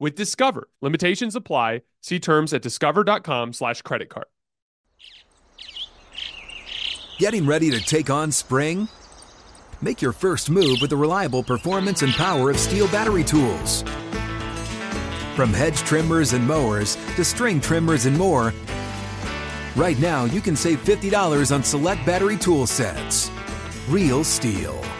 with Discover. Limitations apply. See terms at discover.com slash credit card. Getting ready to take on spring? Make your first move with the reliable performance and power of STIHL battery tools. From hedge trimmers and mowers to string trimmers and more, right now you can save $50 on select battery tool sets. Real STIHL.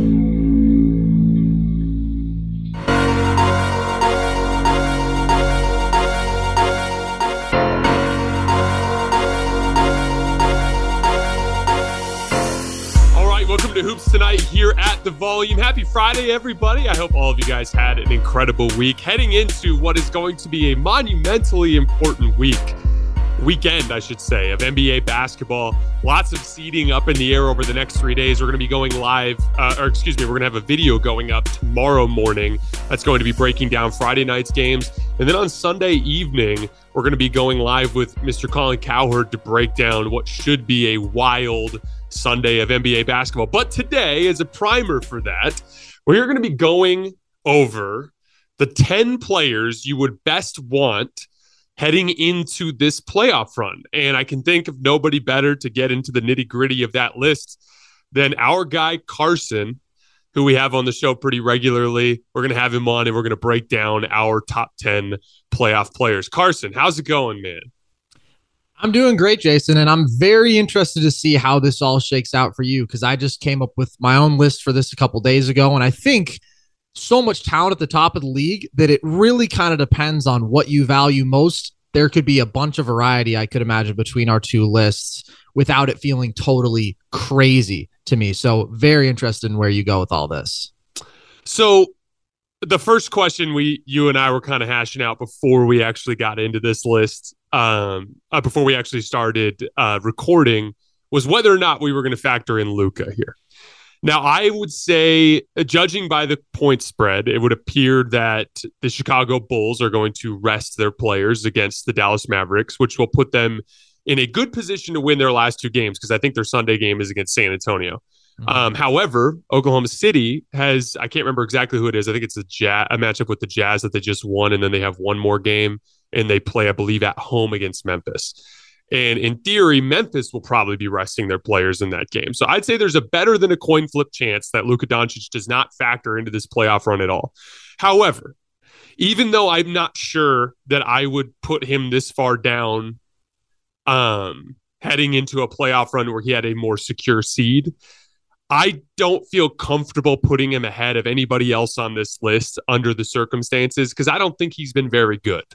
Tonight here at the Volume. Happy Friday, everybody. I hope all of you guys had an incredible week heading into what is going to be a monumentally important week. Weekend, I should say, of NBA basketball. Lots of seeding up in the air over the next three days. We're going to be going live, uh, or excuse me, we're going to have a video going up tomorrow morning that's going to be breaking down Friday night's games. And then on Sunday evening, we're going to be going live with Mr. Colin Cowherd to break down what should be a wild Sunday of NBA basketball. But today, as a primer for that, we're going to be going over the 10 players you would best want heading into this playoff run. And I can think of nobody better to get into the nitty gritty of that list than our guy, Carson, who we have on the show pretty regularly. We're going to have him on and we're going to break down our top 10 playoff players. Carson, how's it going, man? I'm doing great, Jason, and I'm very interested to see how this all shakes out for you because I just came up with my own list for this a couple days ago, and I think so much talent at the top of the league that it really kind of depends on what you value most. There could be a bunch of variety I could imagine between our two lists without it feeling totally crazy to me. So very interested in where you go with all this. So the first question we you and I were kind of hashing out before we actually got into this list, um, uh, before we actually started uh, recording, was whether or not we were going to factor in Luka here. Now, I would say, uh, judging by the point spread, it would appear that the Chicago Bulls are going to rest their players against the Dallas Mavericks, which will put them in a good position to win their last two games because I think their Sunday game is against San Antonio. Um, however, Oklahoma City has I can't remember exactly who it is. I think it's a jazz, a matchup with the Jazz that they just won, and then they have one more game and they play, I believe, at home against Memphis. And in theory, Memphis will probably be resting their players in that game. So I'd say there's a better than a coin flip chance that Luka Doncic does not factor into this playoff run at all. However, even though I'm not sure that I would put him this far down, um, heading into a playoff run where he had a more secure seed, I don't feel comfortable putting him ahead of anybody else on this list under the circumstances because I don't think he's been very good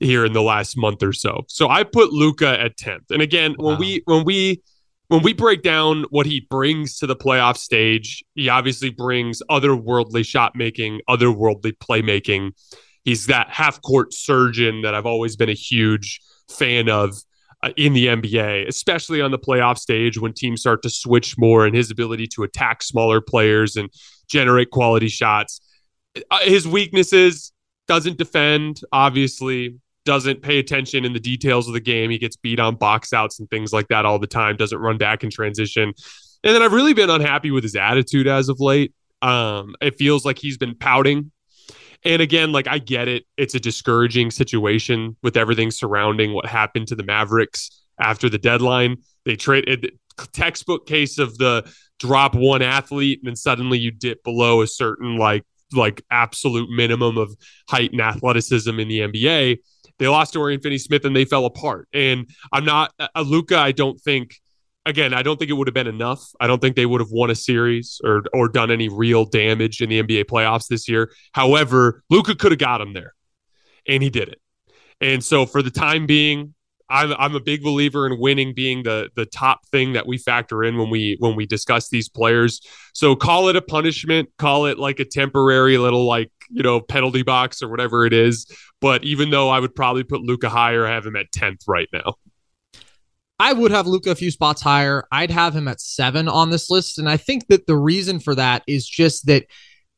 here in the last month or so. So I put Luka at 10th. And again, wow. when we when we when we break down what he brings to the playoff stage, he obviously brings otherworldly shot making, otherworldly playmaking. He's that half court surgeon that I've always been a huge fan of in the NBA, especially on the playoff stage when teams start to switch more and his ability to attack smaller players and generate quality shots. Uh, his weaknesses doesn't defend, obviously, doesn't pay attention in the details of the game. He gets beat on box outs and things like that all the time, doesn't run back in transition. And then I've really been unhappy with his attitude as of late. Um, it feels like he's been pouting and again, like I get it, it's a discouraging situation with everything surrounding what happened to the Mavericks after the deadline. They traded textbook case of the drop one athlete and then suddenly you dip below a certain like like absolute minimum of height and athleticism in the NBA. They lost Dorian Finney Smith and they fell apart. And I'm not uh, uh, a Luka, I don't think. Again, I don't think it would have been enough. I don't think they would have won a series or or done any real damage in the NBA playoffs this year. However, Luka could have got him there, and he did it. And so, for the time being, I'm I'm a big believer in winning being the the top thing that we factor in when we when we discuss these players. So call it a punishment, call it like a temporary little like you know penalty box or whatever it is. But even though I would probably put Luka higher, I have him at tenth right now. I would have Luka a few spots higher. I'd have him at seven on this list, and I think that the reason for that is just that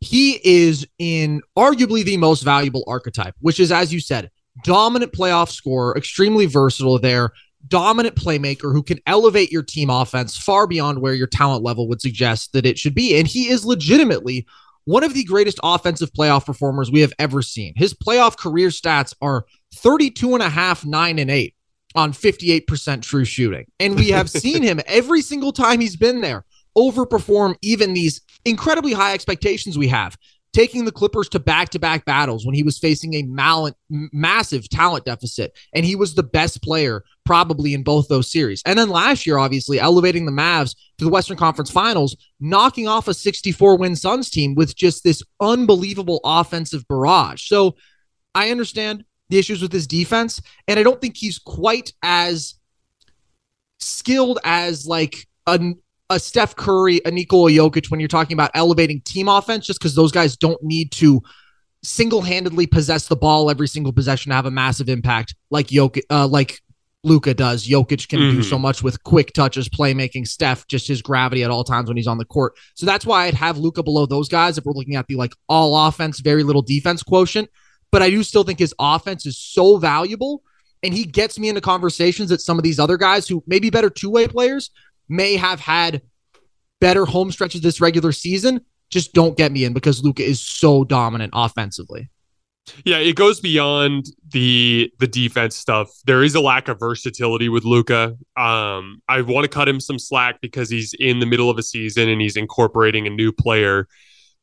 he is in arguably the most valuable archetype, which is as you said dominant playoff scorer, extremely versatile there, dominant playmaker who can elevate your team offense far beyond where your talent level would suggest that it should be. And he is legitimately one of the greatest offensive playoff performers we have ever seen. His playoff career stats are 32 and a half, 9 and 8 on 58% true shooting. And we have seen him every single time he's been there overperform even these incredibly high expectations we have taking the Clippers to back to back battles when he was facing a mal- massive talent deficit. And he was the best player probably in both those series. And then last year, obviously, elevating the Mavs to the Western Conference Finals, knocking off a 64 win Suns team with just this unbelievable offensive barrage. So I understand the issues with his defense. And I don't think he's quite as skilled as like a, a Steph Curry, a Nikola Jokic when you're talking about elevating team offense, just because those guys don't need to single-handedly possess the ball every single possession to have a massive impact like Jokic, uh, like Luka does. Jokic can mm-hmm. do so much with quick touches, playmaking. Steph, just his gravity at all times when he's on the court. So that's why I'd have Luka below those guys if we're looking at the like all offense, very little defense quotient. But I do still think his offense is so valuable, and he gets me into conversations that some of these other guys who may be better two-way players may have had better home stretches this regular season. Just don't get me in because Luka is so dominant offensively. Yeah, it goes beyond the the defense stuff. There is a lack of versatility with Luka. Um, I want to cut him some slack because he's in the middle of a season and he's incorporating a new player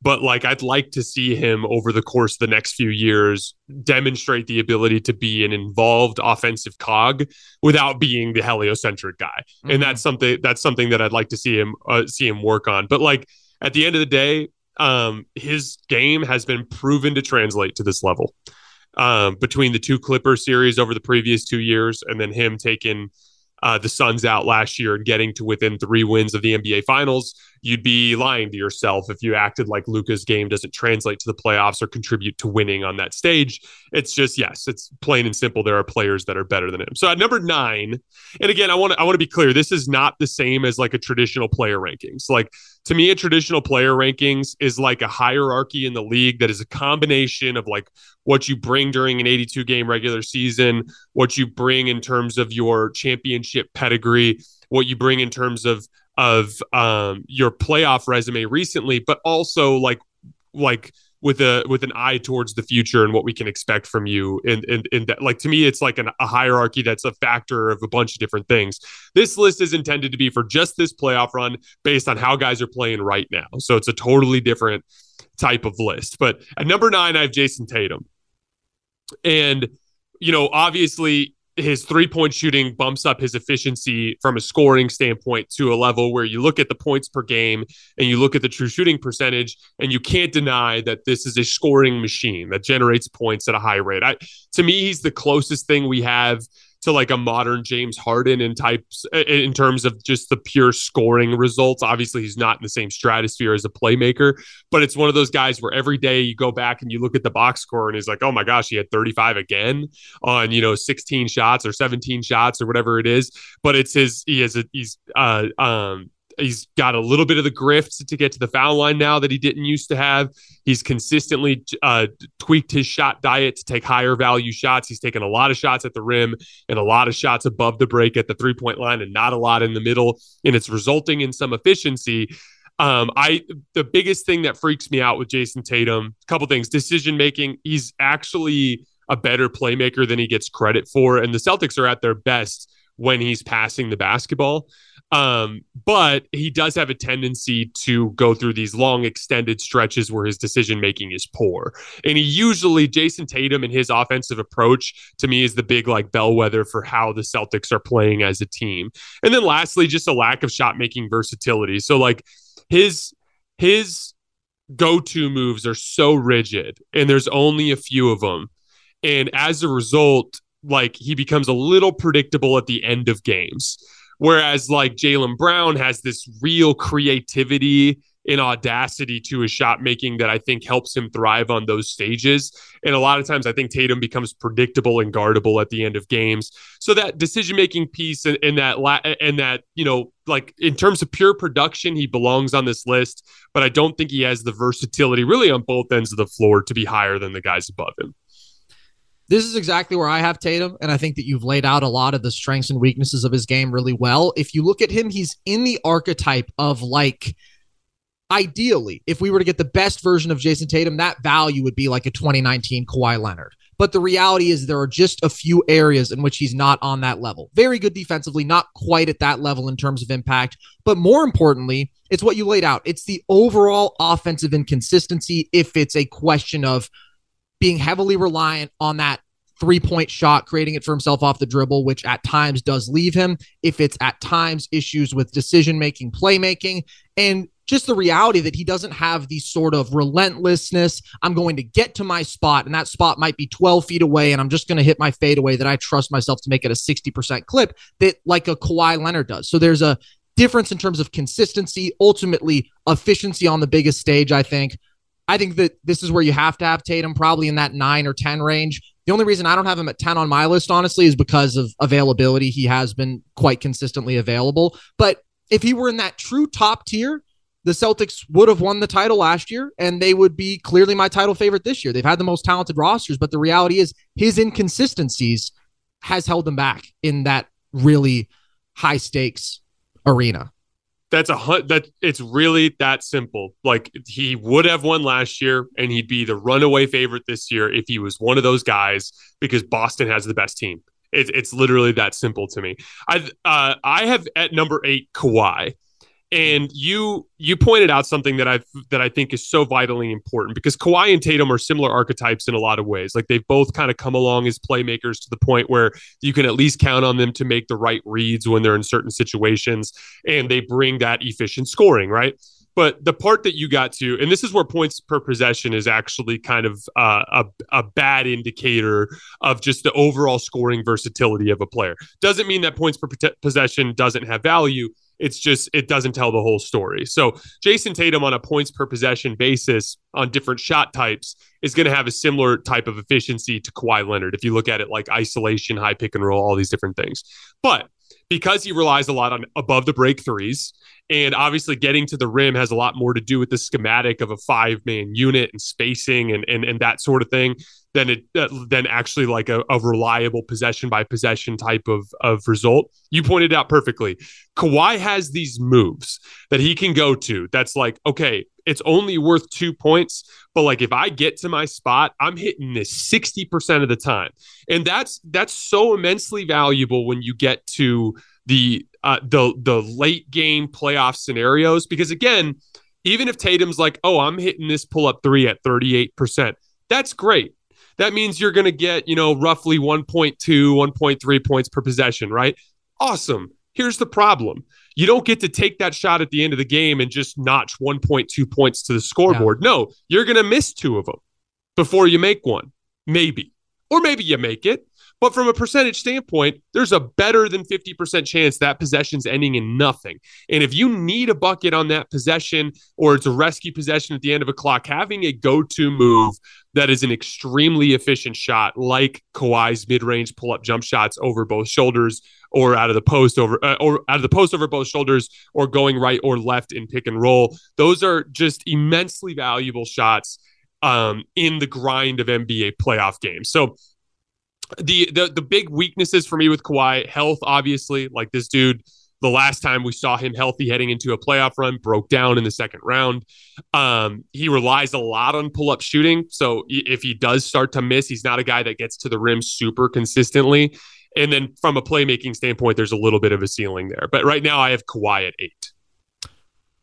but like I'd like to see him over the course of the next few years demonstrate the ability to be an involved offensive cog without being the heliocentric guy. Mm-hmm. And that's something that's something that I'd like to see him uh, see him work on. But like at the end of the day, um, his game has been proven to translate to this level. Um, between the two Clipper series over the previous two years, and then him taking uh, the Suns out last year and getting to within three wins of the NBA Finals, you'd be lying to yourself if you acted like Luka's game doesn't translate to the playoffs or contribute to winning on that stage. It's just yes, it's plain and simple. There are players that are better than him. So at number nine, and again, I want to I want to be clear. This is not the same as like a traditional player rankings. Like to me, a traditional player rankings is like a hierarchy in the league that is a combination of like what you bring during an 82 game regular season, what you bring in terms of your championship pedigree, what you bring in terms of of um, your playoff resume recently, but also like like with a with an eye towards the future and what we can expect from you and and, and that like to me it's like an, a hierarchy that's a factor of a bunch of different things. This list is intended to be for just this playoff run based on how guys are playing right now. So it's a totally different type of list. But at number nine i have jayson tatum. And you know obviously his three point shooting bumps up his efficiency from a scoring standpoint to a level where you look at the points per game and you look at the true shooting percentage, and you can't deny that this is a scoring machine that generates points at a high rate. I, to me, he's the closest thing we have to like a modern James Harden in types in terms of just the pure scoring results. Obviously, he's not in the same stratosphere as a playmaker, but it's one of those guys where every day you go back and you look at the box score and he's like, oh my gosh, he had 35 again on you know 16 shots or 17 shots or whatever it is. But it's his he has a he's uh um he's got a little bit of the grift to get to the foul line now that he didn't used to have. He's consistently uh, tweaked his shot diet to take higher value shots. He's taken a lot of shots at the rim and a lot of shots above the break at the three point line and not a lot in the middle. And it's resulting in some efficiency. Um, I the biggest thing that freaks me out with Jayson Tatum, a couple things, decision making. He's actually a better playmaker than he gets credit for, and the Celtics are at their best when he's passing the basketball. Um, but he does have a tendency to go through these long extended stretches where his decision making is poor. And he usually, Jayson Tatum and his offensive approach to me is the big like bellwether for how the Celtics are playing as a team. And then lastly, just a lack of shot making versatility. So like his his go-to moves are so rigid and there's only a few of them. And as a result, like he becomes a little predictable at the end of games. Whereas like Jaylen Brown has this real creativity and audacity to his shot making that I think helps him thrive on those stages. And a lot of times I think Tatum becomes predictable and guardable at the end of games. So that decision making piece and, and that la- and that, you know, like in terms of pure production, he belongs on this list, but I don't think he has the versatility really on both ends of the floor to be higher than the guys above him. This is exactly where I have Tatum, and I think that you've laid out a lot of the strengths and weaknesses of his game really well. If you look at him, he's in the archetype of like ideally, if we were to get the best version of Jayson Tatum, that value would be like a 2019 Kawhi Leonard. But the reality is there are just a few areas in which he's not on that level. Very good defensively, not quite at that level in terms of impact. But more importantly, it's what you laid out. It's the overall offensive inconsistency if it's a question of being heavily reliant on that three point shot, creating it for himself off the dribble, which at times does leave him. If it's at times issues with decision making, playmaking, and just the reality that he doesn't have the sort of relentlessness. I'm going to get to my spot, and that spot might be 12 feet away, and I'm just going to hit my fadeaway that I trust myself to make it a 60% clip that like a Kawhi Leonard does. So there's a difference in terms of consistency, ultimately efficiency on the biggest stage, I think. I think that this is where you have to have Tatum probably in that nine or 10 range. The only reason I don't have him at 10 on my list, honestly, is because of availability. He has been quite consistently available. But if he were in that true top tier, the Celtics would have won the title last year and they would be clearly my title favorite this year. They've had the most talented rosters, but the reality is his inconsistencies has held them back in that really high stakes arena. That's a hunt that it's really that simple. Like he would have won last year and he'd be the runaway favorite this year if he was one of those guys because Boston has the best team. It's it's literally that simple to me. I uh, I have at number eight Kawhi and you you pointed out something that I that I think is so vitally important because Kawhi and Tatum are similar archetypes in a lot of ways. Like they've both kind of come along as playmakers to the point where you can at least count on them to make the right reads when they're in certain situations, and they bring that efficient scoring, right? But the part that you got to, and this is where points per possession is actually kind of uh, a, a bad indicator of just the overall scoring versatility of a player. Doesn't mean that points per possession doesn't have value. It's just it doesn't tell the whole story. So Jayson Tatum on a points per possession basis on different shot types is going to have a similar type of efficiency to Kawhi Leonard if you look at it like isolation, high pick and roll, all these different things. But because he relies a lot on above the break threes and obviously getting to the rim has a lot more to do with the schematic of a five man unit and spacing and, and and that sort of thing than it uh, than actually like a, a, reliable possession by possession type of of result. You pointed out perfectly. Kawhi has these moves that he can go to. That's like okay, it's only worth two points, but like if I get to my spot, I'm hitting this sixty percent of the time, and that's that's so immensely valuable when you get to the uh, the the late game playoff scenarios because again. Even if Tatum's like, oh, I'm hitting this pull up three at 38%, that's great that means you're going to get, you know, roughly 1.2, 1.3 points per possession, right? Awesome. Here's the problem. You don't get to take that shot at the end of the game and just notch 1.2 points to the scoreboard. Yeah. No, you're going to miss two of them before you make one. Maybe. Or maybe you make it. But from a percentage standpoint, there's a better than 50% chance that possession's ending in nothing. And if you need a bucket on that possession or it's a rescue possession at the end of a clock, having a go to move that is an extremely efficient shot, like Kawhi's mid-range pull-up jump shots over both shoulders, or out of the post over, uh, or out of the post over both shoulders, or going right or left in pick and roll. Those are just immensely valuable shots um, in the grind of NBA playoff games. So the the the big weaknesses for me with Kawhi, health, obviously, like this dude. The last time we saw him healthy heading into a playoff run, broke down in the second round. Um, he relies a lot on pull up shooting. So if he does start to miss, he's not a guy that gets to the rim super consistently. And then from a playmaking standpoint, there's a little bit of a ceiling there. But right now, I have Kawhi at eight.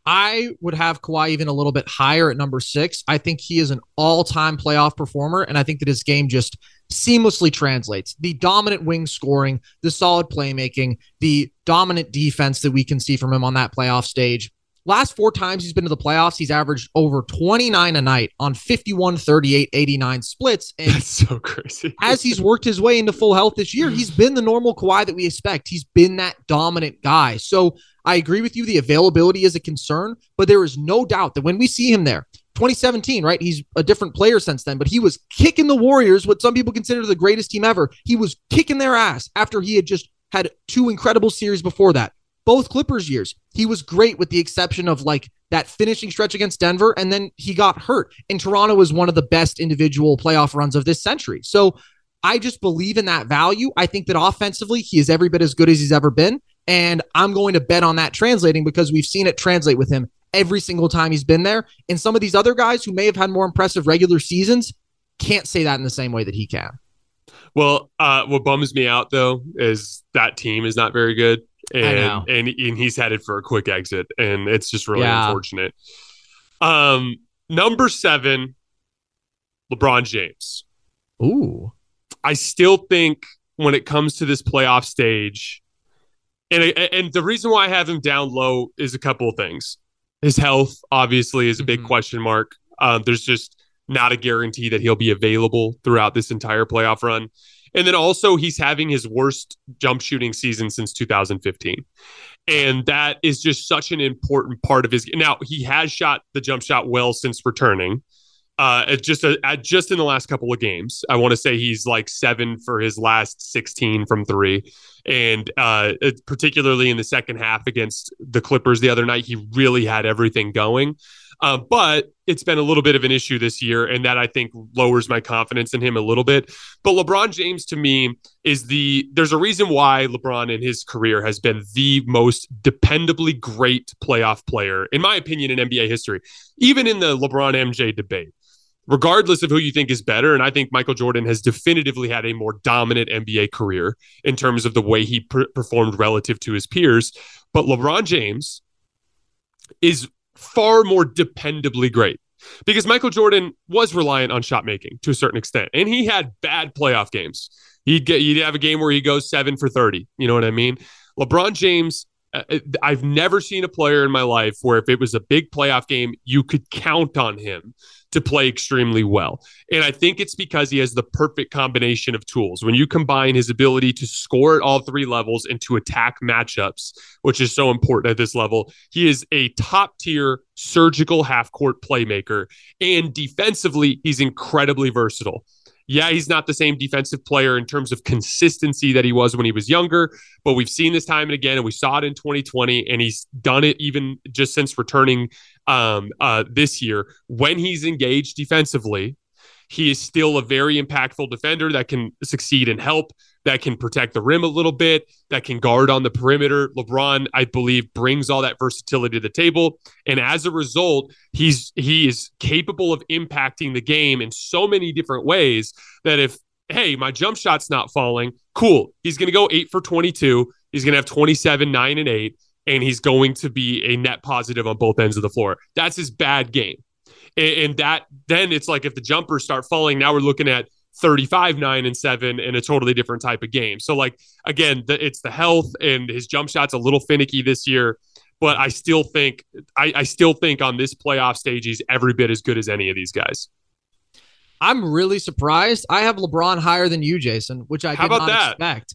I would have Kawhi even a little bit higher at number six. I think he is an all time playoff performer, and I think that his game just seamlessly translates the dominant wing scoring, the solid playmaking, the dominant defense that we can see from him on that playoff stage. Last four times he's been to the playoffs, he's averaged over 29 a night on 51, 38, 89 splits. And That's so crazy. as he's worked his way into full health this year, he's been the normal Kawhi that we expect. He's been that dominant guy. So I agree with you. The availability is a concern, but there is no doubt that when we see him there, 2017, right? He's a different player since then, but he was kicking the Warriors, what some people consider the greatest team ever. He was kicking their ass after he had just had two incredible series before that. Both Clippers years, he was great with the exception of like that finishing stretch against Denver, and then he got hurt. And Toronto was one of the best individual playoff runs of this century. So I just believe in that value. I think that offensively, he is every bit as good as he's ever been. And I'm going to bet on that translating because we've seen it translate with him every single time he's been there. And some of these other guys who may have had more impressive regular seasons can't say that in the same way that he can. Well, uh, what bums me out though is that team is not very good, and and and he's headed for a quick exit, and it's just really yeah. unfortunate. Um, number seven, LeBron James. Ooh, I still think when it comes to this playoff stage, and and the reason why I have him down low is a couple of things. His health obviously is a big mm-hmm. question mark. Um, there's just not a guarantee that he'll be available throughout this entire playoff run. And then also, he's having his worst jump shooting season since 2015. And that is just such an important part of his. Now, he has shot the jump shot well since returning. Uh, just a, just in the last couple of games, I want to say he's like seven for his last 16 from three, and uh, particularly in the second half against the Clippers the other night, he really had everything going. Uh, but it's been a little bit of an issue this year, and that I think lowers my confidence in him a little bit. But LeBron James, to me, is the there's a reason why LeBron in his career has been the most dependably great playoff player, in my opinion, in NBA history, even in the LeBron MJ debate regardless of who you think is better. And I think Michael Jordan has definitively had a more dominant NBA career in terms of the way he per- performed relative to his peers. But LeBron James is far more dependably great because Michael Jordan was reliant on shot making to a certain extent, and he had bad playoff games. He'd get you'd have a game where he goes seven for thirty. You know what I mean? LeBron James. Uh, I've never seen a player in my life where if it was a big playoff game, you could count on him to play extremely well. And I think it's because he has the perfect combination of tools. When you combine his ability to score at all three levels and to attack matchups, which is so important at this level, he is a top tier surgical half court playmaker. And defensively, he's incredibly versatile. Yeah, he's not the same defensive player in terms of consistency that he was when he was younger, but we've seen this time and again, and we saw it in 2020, and he's done it even just since returning um, uh, this year. When he's engaged defensively, he is still a very impactful defender that can succeed and help, that can protect the rim a little bit, that can guard on the perimeter. LeBron, I believe, brings all that versatility to the table, and as a result, he's he is capable of impacting the game in so many different ways that if hey, my jump shot's not falling, cool, he's going to go eight for twenty two. He's going to have 27, 9, and 8 and he's going to be a net positive on both ends of the floor. That's his bad game. And, and that then it's like if the jumpers start falling, now we're looking at 35 9 and 7 in a totally different type of game so like again the, it's the health and his jump shots a little finicky this year but i still think I, I still think on this playoff stage he's every bit as good as any of these guys I'm really surprised. I have LeBron higher than you, Jason, which I How did not that? expect.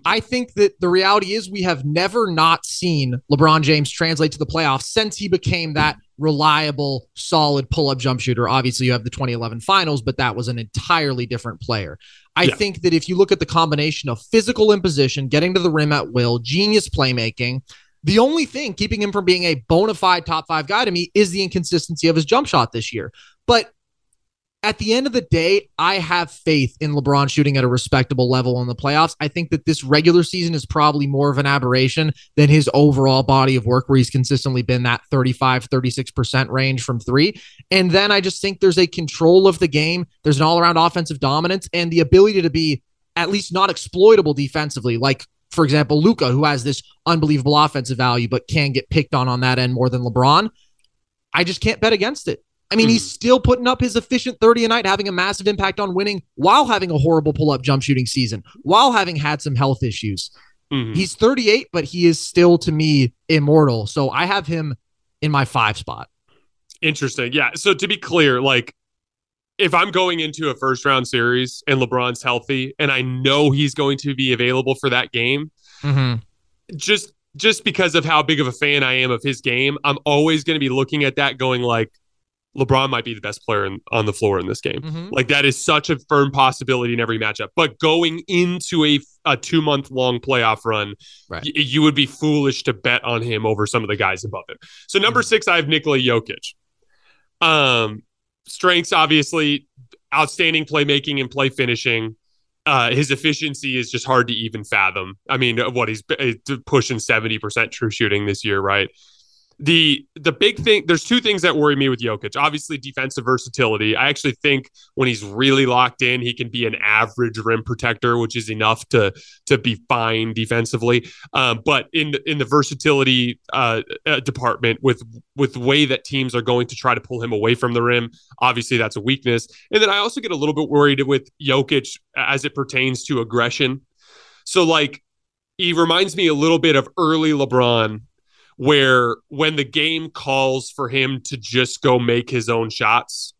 I think that the reality is we have never not seen LeBron James translate to the playoffs since he became that reliable, solid pull-up jump shooter. Obviously, you have the 2011 finals, but that was an entirely different player. I yeah. think that if you look at the combination of physical imposition, getting to the rim at will, genius playmaking, the only thing keeping him from being a bona fide top five guy to me is the inconsistency of his jump shot this year. But at the end of the day, I have faith in LeBron shooting at a respectable level in the playoffs. I think that this regular season is probably more of an aberration than his overall body of work, where he's consistently been that 35, 36% range from three. And then I just think there's a control of the game, there's an all around offensive dominance, and the ability to be at least not exploitable defensively, like for example, Luka, who has this unbelievable offensive value, but can get picked on on that end more than LeBron. I just can't bet against it. I mean, mm. he's still putting up his efficient 30 a night, having a massive impact on winning while having a horrible pull up jump shooting season, while having had some health issues. Mm-hmm. He's 38, but he is still, to me, immortal. So I have him in my five spot. Interesting. Yeah. So to be clear, like if I'm going into a first round series and LeBron's healthy and I know he's going to be available for that game, mm-hmm. just just because of how big of a fan I am of his game, I'm always going to be looking at that going like LeBron might be the best player in, on the floor in this game. Mm-hmm. Like that is such a firm possibility in every matchup. But going into a, a two month long playoff run, right. y- you would be foolish to bet on him over some of the guys above him. So number mm-hmm. six, I have Nikola Jokic. Um, strengths obviously outstanding playmaking and play finishing. Uh, his efficiency is just hard to even fathom. I mean, what he's pushing seventy percent true shooting this year, right? The the big thing there's two things that worry me with Jokic. Obviously defensive versatility. I actually think when he's really locked in, he can be an average rim protector, which is enough to to be fine defensively. Um, but in the, in the versatility uh, uh, department with with the way that teams are going to try to pull him away from the rim, obviously that's a weakness. And then I also get a little bit worried with Jokic as it pertains to aggression. So like he reminds me a little bit of early LeBron where when the game calls for him to just go make his own shots,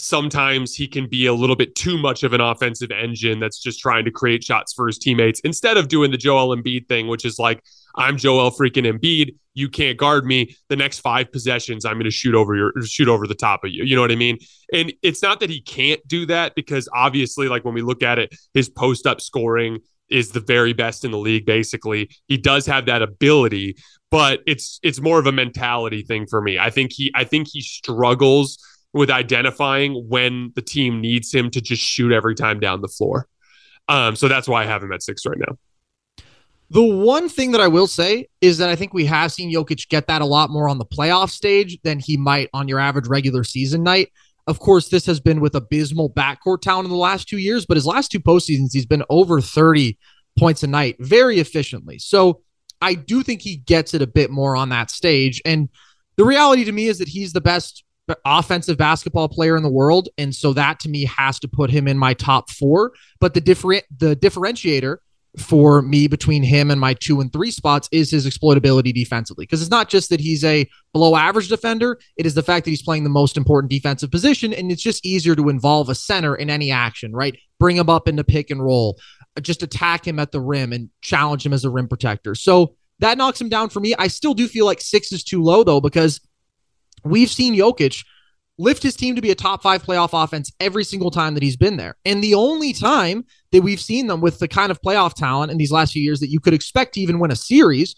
sometimes he can be a little bit too much of an offensive engine that's just trying to create shots for his teammates instead of doing the Joel Embiid thing, which is like, I'm Joel freaking Embiid. You can't guard me. The next five possessions, I'm going to shoot over your shoot over the top of you. You know what I mean? And it's not that he can't do that because obviously, like when we look at it, his post up scoring is the very best in the league. Basically, he does have that ability, but it's it's more of a mentality thing for me. I think he I think he struggles with identifying when the team needs him to just shoot every time down the floor. Um, so that's why I have him at six right now. The one thing that I will say is that I think we have seen Jokic get that a lot more on the playoff stage than he might on your average regular season night. Of course, this has been with abysmal backcourt talent in the last two years, but his last two postseasons, he's been over 30 points a night very efficiently. So I do think he gets it a bit more on that stage. And the reality to me is that he's the best offensive basketball player in the world. And so that to me has to put him in my top four. But the different the differentiator for me between him and my two and three spots is his exploitability defensively. Because it's not just that he's a below average defender, it is the fact that he's playing the most important defensive position. And it's just easier to involve a center in any action, right? Bring him up into pick and roll, just attack him at the rim and challenge him as a rim protector. So that knocks him down for me. I still do feel like six is too low, though, because we've seen Jokic lift his team to be a top five playoff offense every single time that he's been there. And the only time that we've seen them with the kind of playoff talent in these last few years that you could expect to even win a series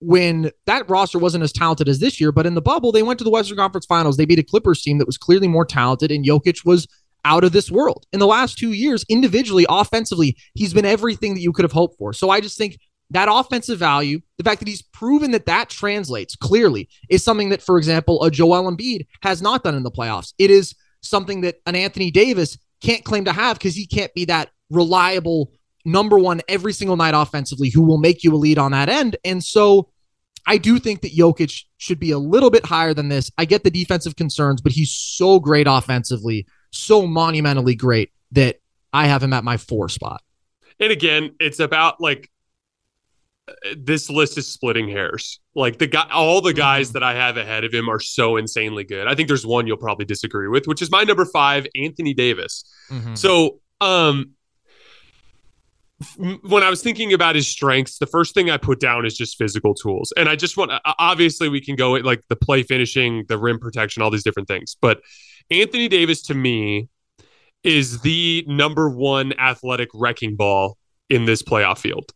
when that roster wasn't as talented as this year, but in the bubble, they went to the Western Conference Finals. They beat a Clippers team that was clearly more talented, and Jokic was out of this world. In the last two years, individually, offensively, he's been everything that you could have hoped for. So I just think that offensive value, the fact that he's proven that that translates clearly, is something that, for example, a Joel Embiid has not done in the playoffs. It is something that an Anthony Davis can't claim to have because he can't be that reliable number one every single night offensively who will make you a lead on that end. And so I do think that Jokic should be a little bit higher than this. I get the defensive concerns, but he's so great offensively, so monumentally great that I have him at my four spot. And again, it's about like this list is splitting hairs. Like the guy, all the guys mm-hmm. that I have ahead of him are so insanely good. I think there's one you'll probably disagree with, which is my number five, Anthony Davis. Mm-hmm. So, um, when I was thinking about his strengths, the first thing I put down is just physical tools. And I just want, obviously, we can go at like the play finishing, the rim protection, all these different things. But Anthony Davis to me is the number one athletic wrecking ball in this playoff field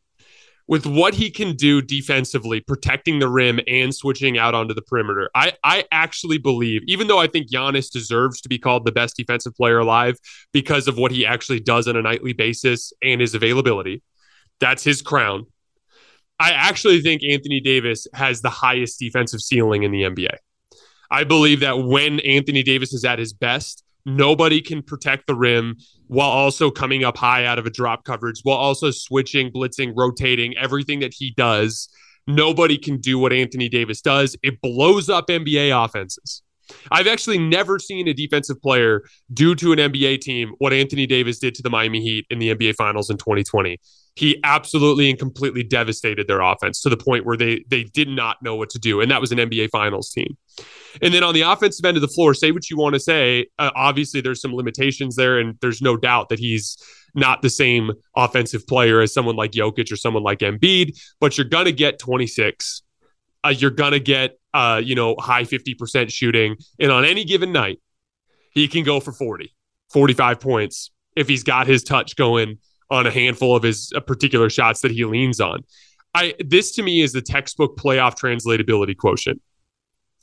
with what he can do defensively, protecting the rim and switching out onto the perimeter. I, I actually believe, even though I think Giannis deserves to be called the best defensive player alive because of what he actually does on a nightly basis and his availability, that's his crown. I actually think Anthony Davis has the highest defensive ceiling in the NBA. I believe that when Anthony Davis is at his best, Nobody can protect the rim while also coming up high out of a drop coverage, while also switching, blitzing, rotating, everything that he does. Nobody can do what Anthony Davis does. It blows up NBA offenses. I've actually never seen a defensive player do to an NBA team what Anthony Davis did to the Miami Heat in the NBA Finals in 2020. He absolutely and completely devastated their offense to the point where they they did not know what to do, and that was an NBA Finals team. And then on the offensive end of the floor, say what you want to say. Uh, obviously, there's some limitations there, and there's no doubt that he's not the same offensive player as someone like Jokic or someone like Embiid. But you're gonna get 26. Uh, you're gonna get uh, you know, high 50% shooting. And on any given night, he can go for 40, 45 points if he's got his touch going on a handful of his uh, particular shots that he leans on. I this to me is the textbook playoff translatability quotient.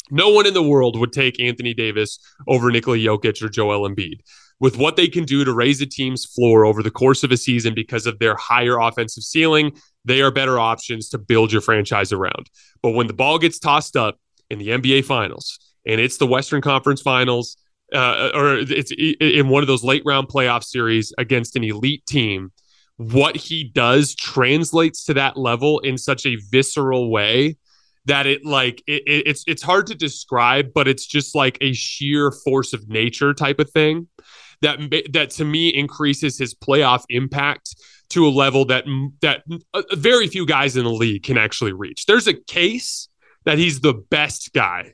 No one in the world would take Anthony Davis over Nikola Jokic or Joel Embiid. With what they can do to raise a team's floor over the course of a season because of their higher offensive ceiling, they are better options to build your franchise around. But when the ball gets tossed up in the NBA Finals and it's the Western Conference Finals, uh, or it's in one of those late round playoff series against an elite team, what he does translates to that level in such a visceral way that it like it, it's it's hard to describe, but it's just like a sheer force of nature type of thing that that to me increases his playoff impact to a level that that uh, very few guys in the league can actually reach. There's a case that he's the best guy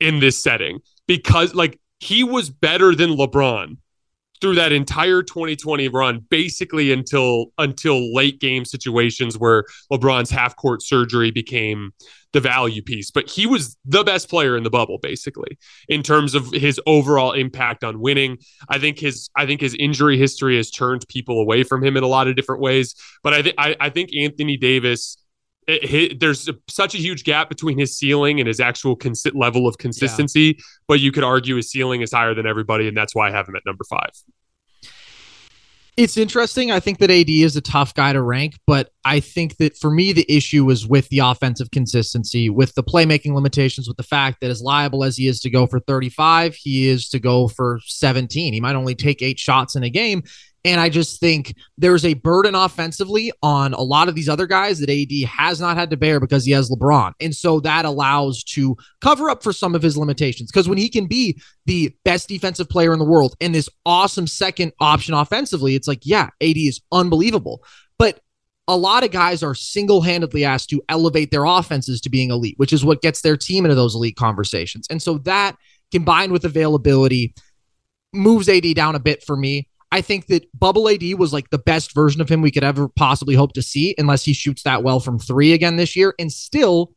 in this setting because like he was better than LeBron through that entire 2020 run basically until until late game situations where LeBron's half court surgery became the value piece. But he was the best player in the bubble basically in terms of his overall impact on winning. I think his i think his injury history has turned people away from him in a lot of different ways. But i think I think Anthony Davis it, there's a, such a huge gap between his ceiling and his actual level of consistency. Yeah. But you could argue his ceiling is higher than everybody, and that's why I have him at number five. It's interesting. I think that AD is a tough guy to rank, but I think that for me, the issue was with the offensive consistency, with the playmaking limitations, with the fact that as liable as he is to go for 35, he is to go for 17. He might only take eight shots in a game. And I just think there's a burden offensively on a lot of these other guys that AD has not had to bear because he has LeBron. And so that allows to cover up for some of his limitations. Because when he can be the best defensive player in the world and this awesome second option offensively, it's like, yeah, AD is unbelievable. But a lot of guys are single handedly asked to elevate their offenses to being elite, which is what gets their team into those elite conversations. And so that combined with availability moves AD down a bit for me. I think that Bubble AD was like the best version of him we could ever possibly hope to see, unless he shoots that well from three again this year. And still,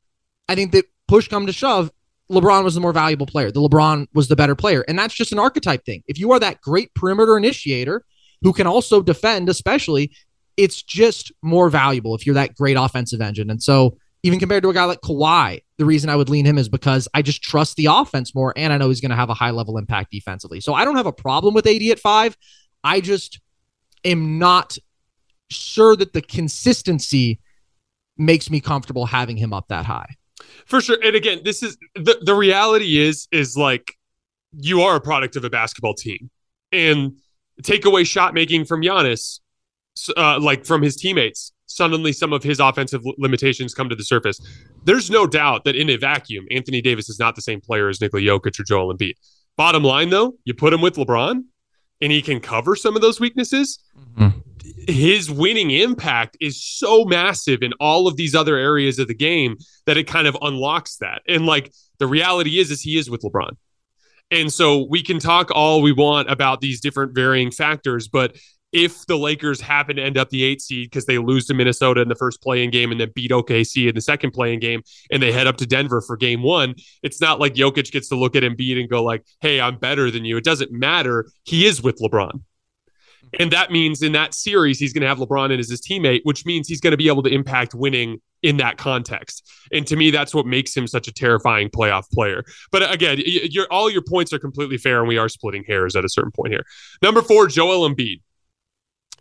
I think that push come to shove, LeBron was the more valuable player. The LeBron was the better player. And that's just an archetype thing. If you are that great perimeter initiator who can also defend, especially, it's just more valuable if you're that great offensive engine. And so, even compared to a guy like Kawhi, the reason I would lean him is because I just trust the offense more and I know he's going to have a high level impact defensively. So I don't have a problem with AD at five. I just am not sure that the consistency makes me comfortable having him up that high. For sure. And again, this is the, the reality is, is like you are a product of a basketball team and take away shot making from Giannis, uh, like from his teammates. Suddenly, some of his offensive limitations come to the surface. There's no doubt that in a vacuum, Anthony Davis is not the same player as Nikola Jokic or Joel Embiid. Bottom line, though, you put him with LeBron, and he can cover some of those weaknesses, mm-hmm. his winning impact is so massive in all of these other areas of the game that it kind of unlocks that. And like the reality is, is he is with LeBron. And so we can talk all we want about these different varying factors, but if the Lakers happen to end up the eight seed because they lose to Minnesota in the first play-in game and then beat OKC in the second play-in game and they head up to Denver for game one, it's not like Jokic gets to look at Embiid and go like, hey, I'm better than you. It doesn't matter. He is with LeBron. And that means in that series, he's going to have LeBron in as his teammate, which means he's going to be able to impact winning in that context. And to me, that's what makes him such a terrifying playoff player. But again, all your points are completely fair, and we are splitting hairs at a certain point here. Number four, Joel Embiid.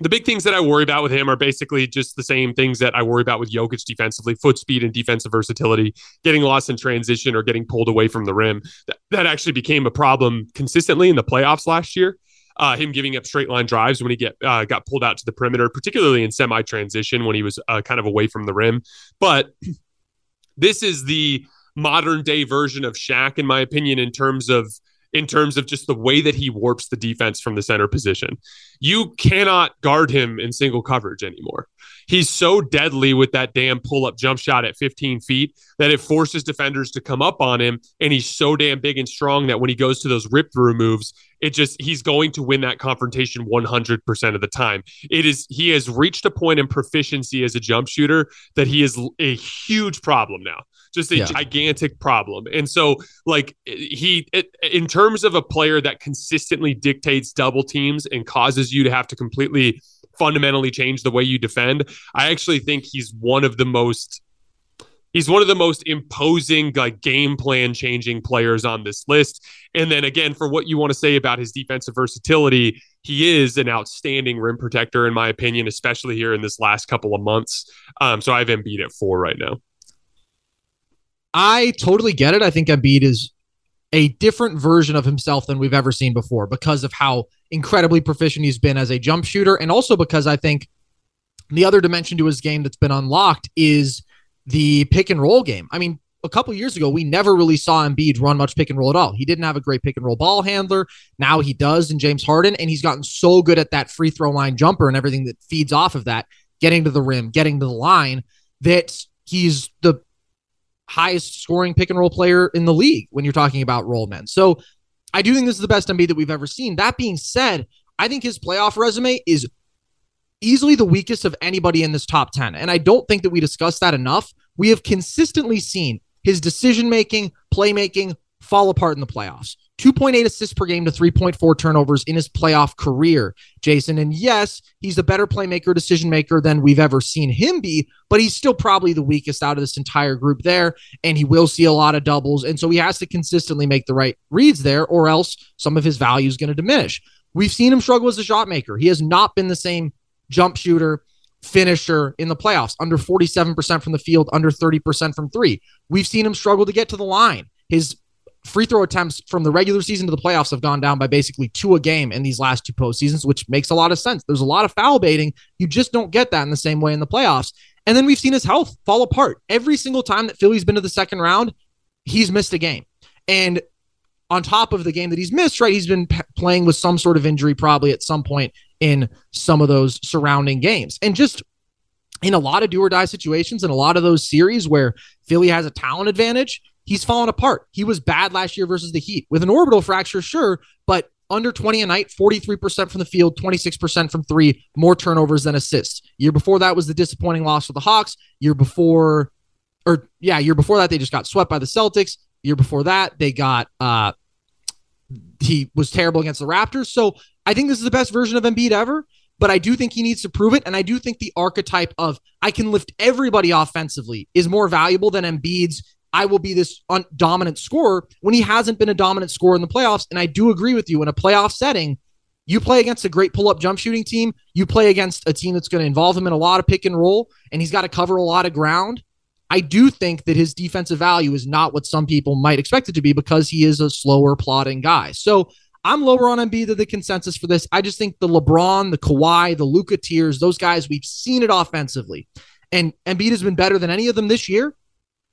The big things that I worry about with him are basically just the same things that I worry about with Jokic defensively foot speed and defensive versatility, getting lost in transition or getting pulled away from the rim. That, that actually became a problem consistently in the playoffs last year. Uh, him giving up straight line drives when he get uh, got pulled out to the perimeter, particularly in semi transition when he was uh, kind of away from the rim. But this is the modern day version of Shaq, in my opinion, in terms of in terms of just the way that he warps the defense from the center position. You cannot guard him in single coverage anymore. He's so deadly with that damn pull up jump shot at 15 feet that it forces defenders to come up on him. And he's so damn big and strong that when he goes to those rip through moves, it just, he's going to win that confrontation 100% of the time. It is, he has reached a point in proficiency as a jump shooter that he is a huge problem now just a yeah. gigantic problem. And so, like, he, it, in terms of a player that consistently dictates double teams and causes you to have to completely fundamentally change the way you defend, I actually think he's one of the most. He's one of the most imposing, like game plan changing players on this list. And then again, for what you want to say about his defensive versatility, he is an outstanding rim protector, in my opinion, especially here in this last couple of months. Um, so I have Embiid at four right now. I totally get it. I think Embiid is a different version of himself than we've ever seen before because of how incredibly proficient he's been as a jump shooter. And also because I think the other dimension to his game that's been unlocked is the pick and roll game. I mean, a couple years ago, we never really saw Embiid run much pick and roll at all. He didn't have a great pick and roll ball handler. Now he does in James Harden, and he's gotten so good at that free throw line jumper and everything that feeds off of that, getting to the rim, getting to the line, that he's the highest scoring pick and roll player in the league when you're talking about roll men. So I do think this is the best Embiid that we've ever seen. That being said, I think his playoff resume is easily the weakest of anybody in this top 10. And I don't think that we discussed that enough. We have consistently seen his decision making, playmaking fall apart in the playoffs. 2.8 assists per game to 3.4 turnovers in his playoff career, Jason. And yes, he's a better playmaker, decision maker than we've ever seen him be, but he's still probably the weakest out of this entire group there. And he will see a lot of doubles. And so he has to consistently make the right reads there, or else some of his value is going to diminish. We've seen him struggle as a shot maker. He has not been the same jump shooter, finisher in the playoffs, under 47% from the field, under 30% from three. We've seen him struggle to get to the line. His free throw attempts from the regular season to the playoffs have gone down by basically two a game in these last two postseasons, which makes a lot of sense. There's a lot of foul baiting. You just don't get that in the same way in the playoffs. And then we've seen his health fall apart. Every single time that Philly's been to the second round, he's missed a game. And on top of the game that he's missed, right, he's been p- playing with some sort of injury probably at some point in some of those surrounding games. And just in a lot of do or die situations, in a lot of those series where Philly has a talent advantage, he's fallen apart. He was bad last year versus the Heat with an orbital fracture, sure, but under 20 a night, 43% from the field, 26% from three, more turnovers than assists. Year before that was the disappointing loss for the Hawks. Year before, or yeah, year before that, they just got swept by the Celtics. Year before that, they got, uh, he was terrible against the Raptors. So I think this is the best version of Embiid ever, but I do think he needs to prove it. And I do think the archetype of I can lift everybody offensively is more valuable than Embiid's I will be this un- dominant scorer when he hasn't been a dominant scorer in the playoffs. And I do agree with you in a playoff setting, you play against a great pull up jump shooting team, you play against a team that's going to involve him in a lot of pick and roll, and he's got to cover a lot of ground. I do think that his defensive value is not what some people might expect it to be because he is a slower, plodding guy. So I'm lower on Embiid than the consensus for this. I just think the LeBron, the Kawhi, the Luka tiers, those guys, we've seen it offensively. And Embiid has been better than any of them this year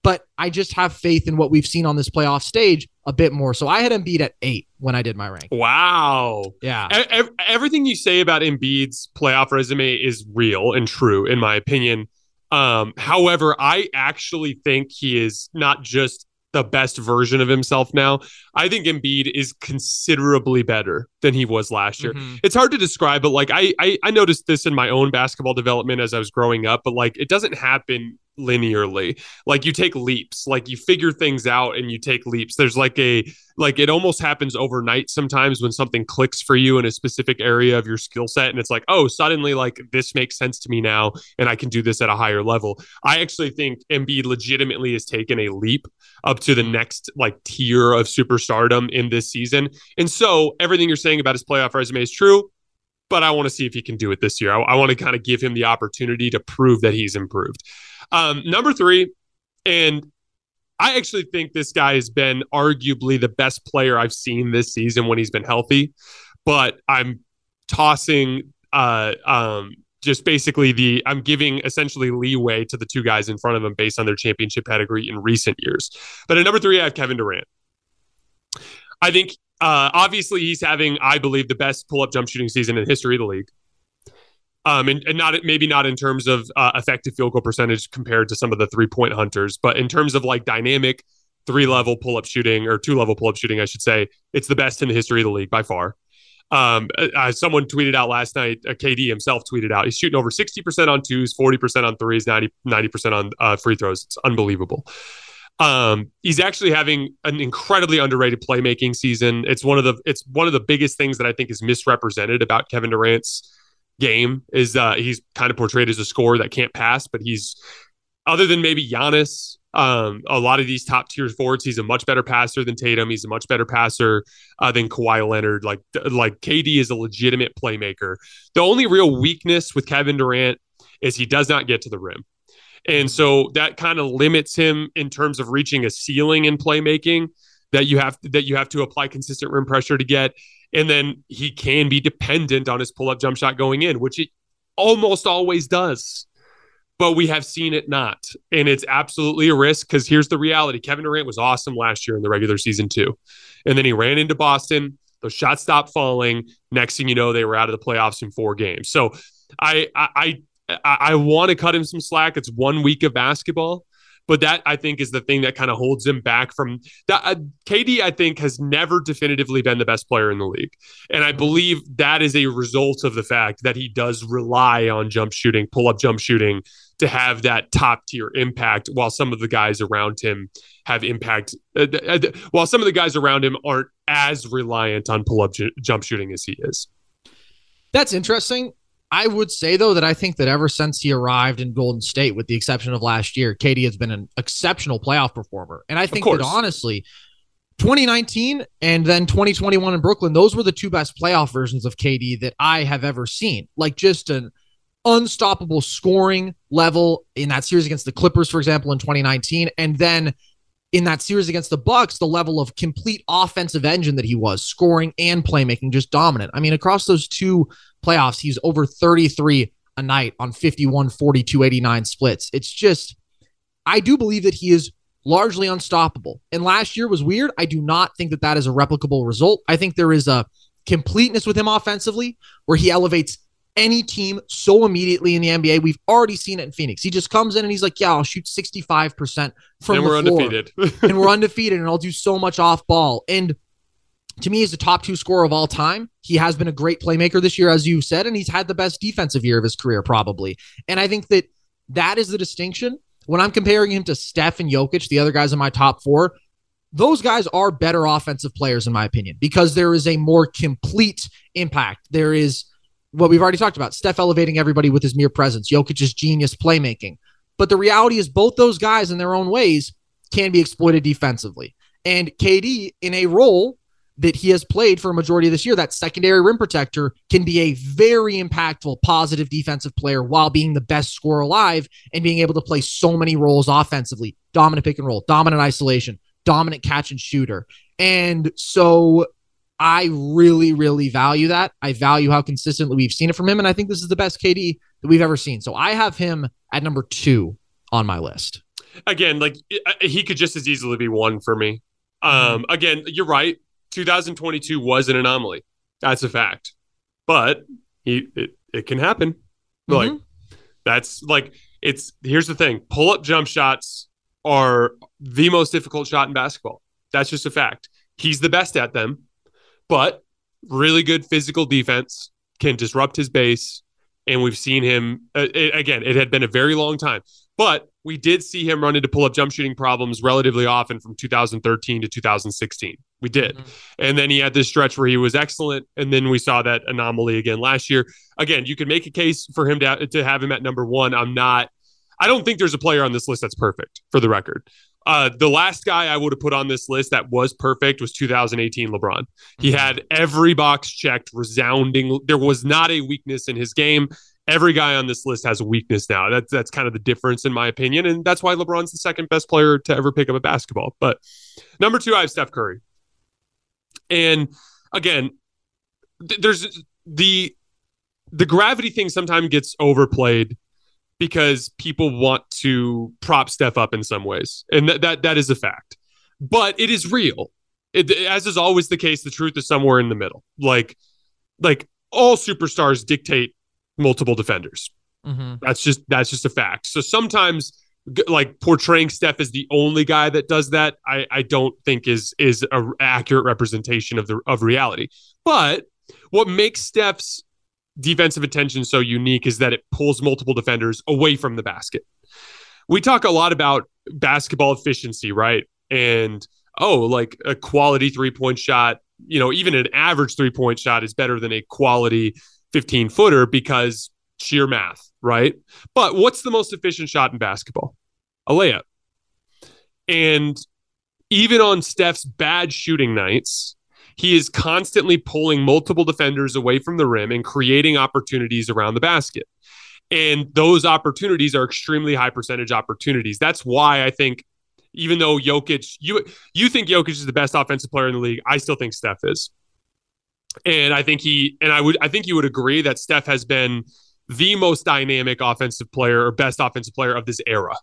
but I just have faith in what we've seen on this playoff stage a bit more. So I had Embiid at eight when I did my rank. Wow. Yeah. E- everything you say about Embiid's playoff resume is real and true, in my opinion. Um, however, I actually think he is not just the best version of himself now. I think Embiid is considerably better than he was last year. Mm-hmm. It's hard to describe, but like I, I I noticed this in my own basketball development as I was growing up, but like it doesn't happen linearly. Like you take leaps. Like you figure things out and you take leaps. There's like a like it almost happens overnight sometimes when something clicks for you in a specific area of your skill set and it's like oh suddenly like this makes sense to me now and I can do this at a higher level. I actually think Embiid legitimately has taken a leap up to the next like tier of superstardom in this season. And so everything you're saying about his playoff resume is true but I want to see if he can do it this year. I, I want to kind of give him the opportunity to prove that he's improved. Um, number three, and I actually think this guy has been arguably the best player I've seen this season when he's been healthy, but I'm tossing uh, um, just basically the I'm giving essentially leeway to the two guys in front of him based on their championship pedigree in recent years. But at number three, I have Kevin Durant. I think uh, obviously he's having, I believe, the best pull up jump shooting season in history of the league. Um, and, and not maybe not in terms of uh, effective field goal percentage compared to some of the three point hunters, but in terms of like dynamic three level pull up shooting or two level pull up shooting, I should say, it's the best in the history of the league by far. Um, uh, someone tweeted out last night, uh, KD himself tweeted out, he's shooting over 60% on twos, 40% on threes, 90, 90% on uh, free throws. It's unbelievable. Um, he's actually having an incredibly underrated playmaking season. It's one of the it's one of the biggest things that I think is misrepresented about Kevin Durant's game is uh, he's kind of portrayed as a scorer that can't pass, but he's other than maybe Giannis, um, a lot of these top tier forwards, he's a much better passer than Tatum. He's a much better passer uh, than Kawhi Leonard. Like like KD is a legitimate playmaker. The only real weakness with Kevin Durant is he does not get to the rim. And so that kind of limits him in terms of reaching a ceiling in playmaking that you have that you have to apply consistent rim pressure to get. And then he can be dependent on his pull up jump shot going in, which it almost always does. But we have seen it not. And it's absolutely a risk because here's the reality Kevin Durant was awesome last year in the regular season, too. And then he ran into Boston. Those shots stopped falling. Next thing you know, they were out of the playoffs in four games. So I, I, I, I want to cut him some slack. It's one week of basketball. But that I think is the thing that kind of holds him back from that. Uh, KD, I think, has never definitively been the best player in the league. And I believe that is a result of the fact that he does rely on jump shooting, pull up jump shooting to have that top tier impact while some of the guys around him have impact uh, uh, while some of the guys around him aren't as reliant on pull up j- jump shooting as he is. That's interesting. I would say though that I think that ever since he arrived in Golden State, with the exception of last year, KD has been an exceptional playoff performer. And I think that honestly, 2019 and then 2021 in Brooklyn, those were the two best playoff versions of KD that I have ever seen. Like just an unstoppable scoring level in that series against the Clippers, for example, in 2019, and then in that series against the Bucks, the level of complete offensive engine that he was, scoring and playmaking, just dominant. I mean, across those two playoffs, he's over 33 a night on 51, 42, 89 splits. It's just, I do believe that he is largely unstoppable. And last year was weird. I do not think that that is a replicable result. I think there is a completeness with him offensively where he elevates any team so immediately in the NBA. We've already seen it in Phoenix. He just comes in and he's like, "Yeah, I'll shoot 65% from and we're undefeated. and we're undefeated and I'll do so much off ball." And to me, he's the top two scorer of all time. He has been a great playmaker this year, as you said, and he's had the best defensive year of his career, probably. And I think that that is the distinction. When I'm comparing him to Steph and Jokic, the other guys in my top four, those guys are better offensive players, in my opinion, because there is a more complete impact. There is what we've already talked about Steph elevating everybody with his mere presence, Jokic's genius playmaking. But the reality is, both those guys in their own ways can be exploited defensively. And KD, in a role that he has played for a majority of this year, that secondary rim protector can be a very impactful, positive defensive player while being the best scorer alive and being able to play so many roles offensively dominant pick and roll, dominant isolation, dominant catch and shooter. And so I really, really value that. I value how consistently we've seen it from him. And I think this is the best KD that we've ever seen. So I have him at number two on my list. Again, like he could just as easily be one for me. Um, mm-hmm. again, you're right. 2022 was an anomaly. That's a fact. But he it, it can happen. Mm-hmm. Like that's like it's here's the thing. Pull up jump shots are the most difficult shot in basketball. That's just a fact. He's the best at them, but really good physical defense can disrupt his base. And we've seen him uh, it, again. It had been a very long time, but we did see him run into pull up jump shooting problems relatively often from 2013 to 2016. We did. Mm-hmm. And then he had this stretch where he was excellent. And then we saw that anomaly again last year. Again, you could make a case for him to, to have him at number one. I'm not, I don't think there's a player on this list that's perfect for the record. Uh, the last guy I would have put on this list that was perfect was 2018 LeBron. He Mhm. had every box checked, resounding. There was not a weakness in his game. Every guy on this list has a weakness now. That's that's kind of the difference in my opinion, and that's why LeBron's the second best player to ever pick up a basketball. But number two, I have Steph Curry, and again, th- there's the the gravity thing sometimes gets overplayed because people want to prop Steph up in some ways, and that that, that is a fact. But it is real. It, as is always the case, the truth is somewhere in the middle. Like, like all superstars dictate multiple defenders. Mhm. That's just that's just a fact. So sometimes like portraying Steph as the only guy that does that, I, I don't think is is a accurate representation of the of reality. But what makes Steph's defensive attention so unique is that it pulls multiple defenders away from the basket. We talk a lot about basketball efficiency, right? And oh, like a quality three point shot, you know, even an average three point shot is better than a quality 15 footer because sheer math, right? But what's the most efficient shot in basketball? A layup. And even on Steph's bad shooting nights, he is constantly pulling multiple defenders away from the rim and creating opportunities around the basket. And those opportunities are extremely high percentage opportunities. That's why I think, even though Jokic, you you think Jokic is the best offensive player in the league, I still think Steph is. And I think he and I would I think you would agree that Steph has been the most dynamic offensive player or best offensive player of this era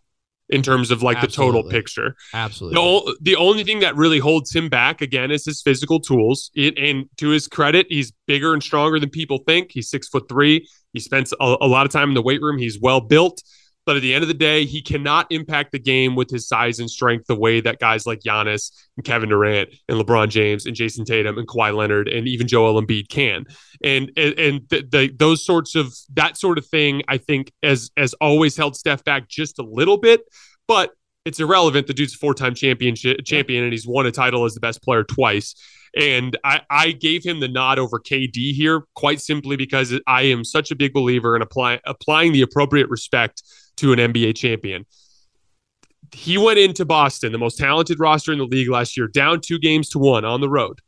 in terms of like the total picture. Absolutely. The, ol- the only thing that really holds him back again is his physical tools. It, and to his credit, he's bigger and stronger than people think. He's six foot three. He spends a, a lot of time in the weight room. He's well built. But at the end of the day, he cannot impact the game with his size and strength the way that guys like Giannis and Kevin Durant and LeBron James and Jayson Tatum and Kawhi Leonard and even Joel Embiid can. And and, and the, the, those sorts of that sort of thing, I think, as as always held Steph back just a little bit. But it's irrelevant. The dude's a four-time championship champion, and he's won a title as the best player twice. And I, I gave him the nod over KD here, quite simply because I am such a big believer in apply, applying the appropriate respect to an NBA champion. He went into Boston, the most talented roster in the league last year, down two games to one on the road,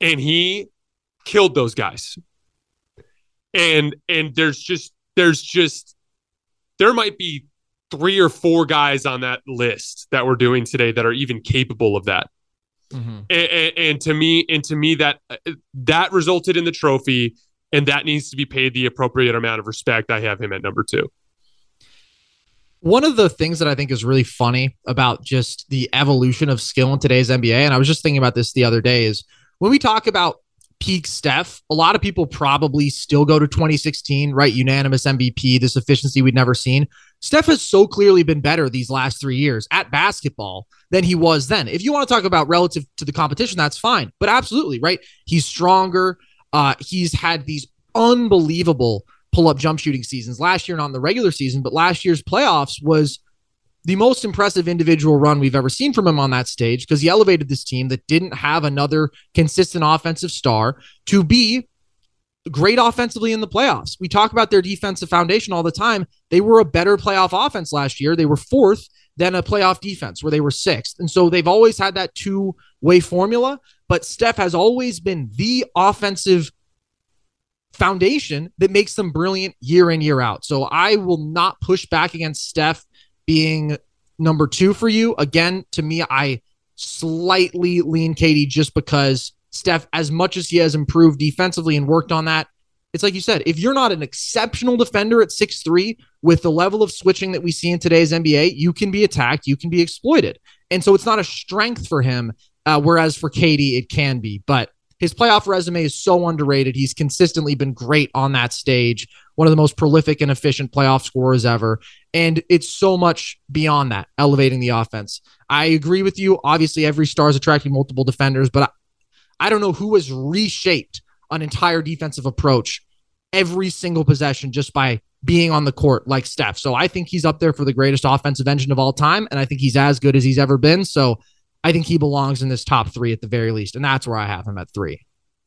and he killed those guys. And and there's just there's just there might be three or four guys on that list that we're doing today that are even capable of that. Mhm. And, and, and to me, and to me, that that resulted in the trophy, and that needs to be paid the appropriate amount of respect. I have him at number two. One of the things that I think is really funny about just the evolution of skill in today's NBA, and I was just thinking about this the other day, is when we talk about peak Steph, a lot of people probably still go to 2016, right? Unanimous MVP, this efficiency we'd never seen. Steph has so clearly been better these last three years at basketball than he was then. If you want to talk about relative to the competition, that's fine. But absolutely, right? He's stronger. Uh, he's had these unbelievable pull up jump shooting seasons last year not in the regular season, but last year's playoffs was the most impressive individual run we've ever seen from him on that stage because he elevated this team that didn't have another consistent offensive star to be great offensively in the playoffs. We talk about their defensive foundation all the time. They were a better playoff offense last year. They were fourth than a playoff defense where they were sixth. And so they've always had that two way formula, but Steph has always been the offensive foundation that makes them brilliant year in, year out. So I will not push back against Steph being number two for you. Again, to me, I slightly lean KD just because Steph, as much as he has improved defensively and worked on that, it's like you said, if you're not an exceptional defender at six three with the level of switching that we see in today's NBA, you can be attacked, you can be exploited. And so it's not a strength for him, uh, whereas for KD, it can be. But his playoff resume is so underrated. He's consistently been great on that stage, one of the most prolific and efficient playoff scorers ever. And it's so much beyond that, elevating the offense. I agree with you. Obviously, every star is attracting multiple defenders, but I, I don't know who has reshaped an entire defensive approach every single possession just by being on the court like Steph. So I think he's up there for the greatest offensive engine of all time. And I think he's as good as he's ever been. So I think he belongs in this top three at the very least. And that's where I have him at three.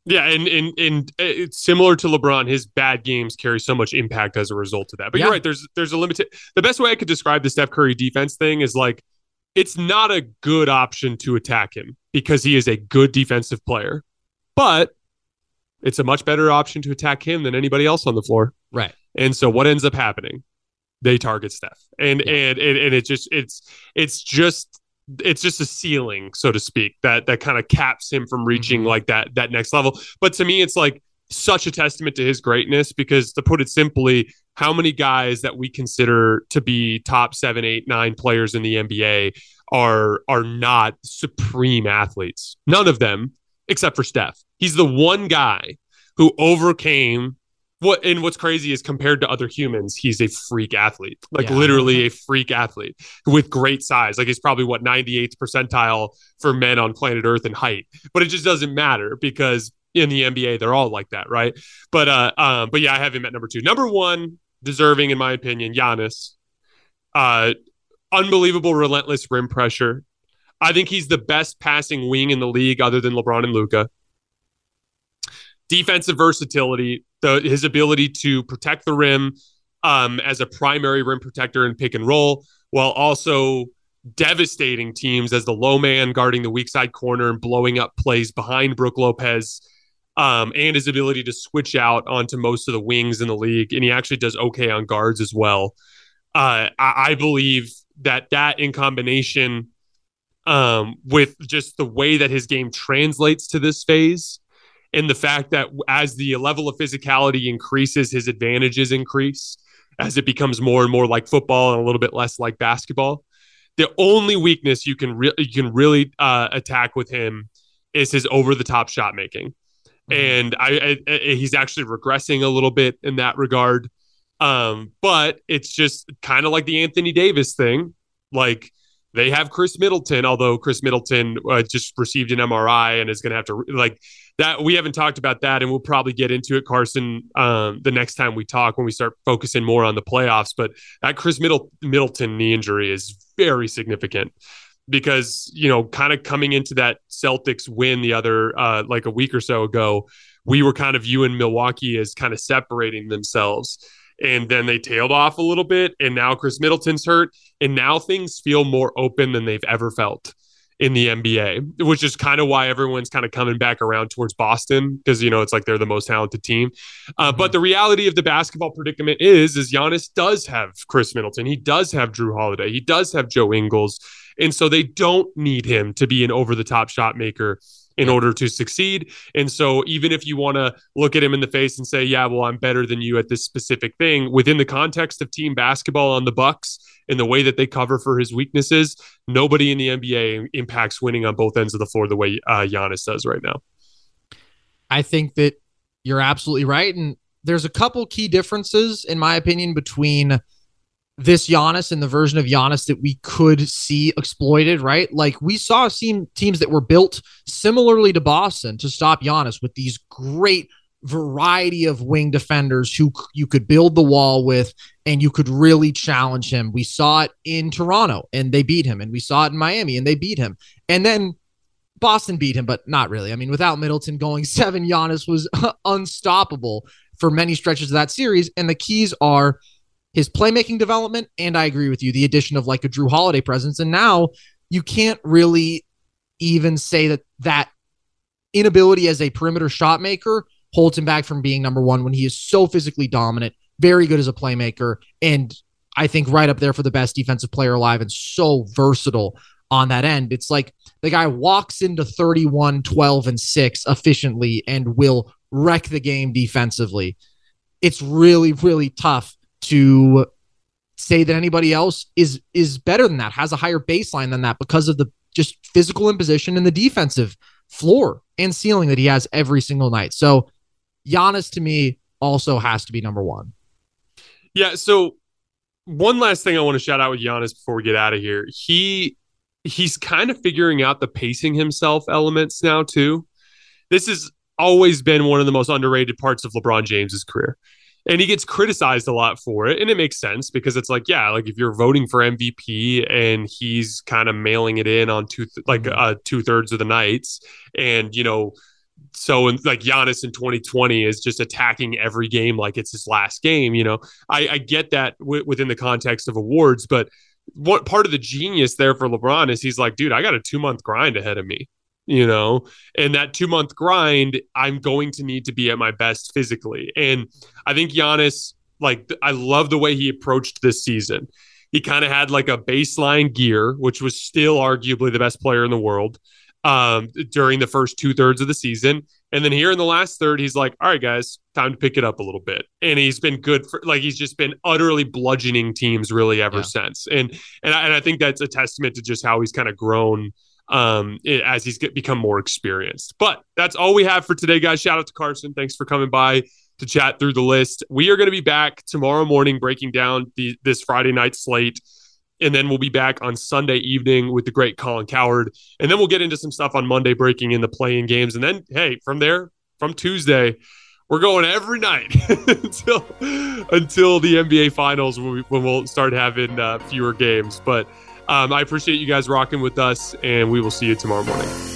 Yeah, and and and uh, it's similar to LeBron. His bad games carry so much impact as a result of that. But Yeah. you're right. There's there's a limited. The best way I could describe the Steph Curry defense thing is like it's not a good option to attack him because he is a good defensive player. But it's a much better option to attack him than anybody else on the floor. Right. And so what ends up happening? They target Steph. And Yeah. and, and and it just it's it's just it's just a ceiling, so to speak, that that kind of caps him from reaching Mhm. like that that next level. But to me, it's like such a testament to his greatness because to put it simply, how many guys that we consider to be top seven, eight, nine players in the NBA are are not supreme athletes? None of them, except for Steph. He's the one guy who overcame what and what's crazy is compared to other humans, he's a freak athlete. Like Yeah. literally a freak athlete with great size. Like he's probably what 98th percentile for men on planet Earth in height. But it just doesn't matter because in the NBA they're all like that, right? But uh um but yeah, I have him at number 2. Number 1, deserving in my opinion, Giannis. Uh unbelievable relentless rim pressure. I think he's the best passing wing in the league other than LeBron and Luka. Defensive versatility, the his ability to protect the rim um, as a primary rim protector and pick and roll, while also devastating teams as the low man guarding the weak side corner and blowing up plays behind Brook Lopez, um, and his ability to switch out onto most of the wings in the league. And he actually does okay on guards as well. Uh, I, I believe that that in combination um, with just the way that his game translates to this phase and the fact that as the level of physicality increases, his advantages increase as it becomes more and more like football and a little bit less like basketball. The only weakness you can re- you can really uh, attack with him is his over the top shot making, and I, I, I he's actually regressing a little bit in that regard. Um, but it's just kind of like the Anthony Davis thing, like they have Khris Middleton, although Khris Middleton uh, just received an MRI and is going to have to like that. We haven't talked about that, and we'll probably get into it, Carson, um, the next time we talk when we start focusing more on the playoffs. But that Khris Middle- Middleton knee injury is very significant because you know, kind of coming into that Celtics win the other uh, like a week or so ago, we were kind of viewing Milwaukee as kind of separating themselves. And then they tailed off a little bit, and now Khris Middleton's hurt, and now things feel more open than they've ever felt in the NBA, which is kind of why everyone's kind of coming back around towards Boston because you know it's like they're the most talented team. Uh, But the reality of the basketball predicament is, is Giannis does have Khris Middleton, he does have Jrue Holiday, he does have Joe Ingles, and so they don't need him to be an over the top shot maker in order to succeed. And so even if you want to look at him in the face and say, "Yeah, well, I'm better than you at this specific thing," within the context of team basketball on the Bucks and the way that they cover for his weaknesses, nobody in the NBA impacts winning on both ends of the floor the way uh, Giannis does right now. I think that you're absolutely right. And there's a couple key differences, in my opinion, between this Giannis and the version of Giannis that we could see exploited, right? Like we saw team, teams that were built similarly to Boston to stop Giannis with these great variety of wing defenders who you could build the wall with and you could really challenge him. We saw it in Toronto and they beat him, and we saw it in Miami and they beat him. And then Boston beat him, but not really. I mean, without Middleton going seven, Giannis was unstoppable for many stretches of that series. And the keys are his playmaking development. And I agree with you, the addition of like a Jrue Holiday presence. And now you can't really even say that that inability as a perimeter shot maker holds him back from being number one when he is so physically dominant, very good as a playmaker, and I think right up there for the best defensive player alive and so versatile on that end. It's like the guy walks into 31, 12, and 6 efficiently and will wreck the game defensively. It's really, really tough to say that anybody else is is better than that, has a higher baseline than that because of the just physical imposition and the defensive floor and ceiling that he has every single night. So Giannis to me also has to be number one. Yeah. So one last thing I want to shout out with Giannis before we get out of here. He he's kind of figuring out the pacing himself elements now too. This has always been one of the most underrated parts of LeBron James's career. And he gets criticized a lot for it. And it makes sense because it's like, yeah, like if you're voting for MVP and he's kind of mailing it in on two, like uh, two thirds of the nights, and, you know, so in, like Giannis in 2020 is just attacking every game like it's his last game. You know, I, I get that w- within the context of awards, but what part of the genius there for LeBron is he's like, dude, I got a two month grind ahead of me, you know, and that two month grind, I'm going to need to be at my best physically. And I think Giannis, like, I love the way he approached this season. He kind of had like a baseline gear, which was still arguably the best player in the world um, during the first two thirds of the season. And then here in the last third, he's like, all right, guys, time to pick it up a little bit. And he's been good for like he's just been utterly bludgeoning teams really ever yeah. since. And and I, and I think that's a testament to just how he's kind of grown um as he's become more experienced. But that's all we have for today, guys. Shout out to Carson. Thanks for coming by to chat through the list. We are going to be back tomorrow morning breaking down the this Friday night slate. And then we'll be back on Sunday evening with the great Colin Cowherd. And then we'll get into some stuff on Monday, breaking in the play-in games. And then, hey, from there, from Tuesday, we're going every night until until the NBA Finals when, we, when we'll start having uh, fewer games. But um, I appreciate you guys rocking with us, and we will see you tomorrow morning.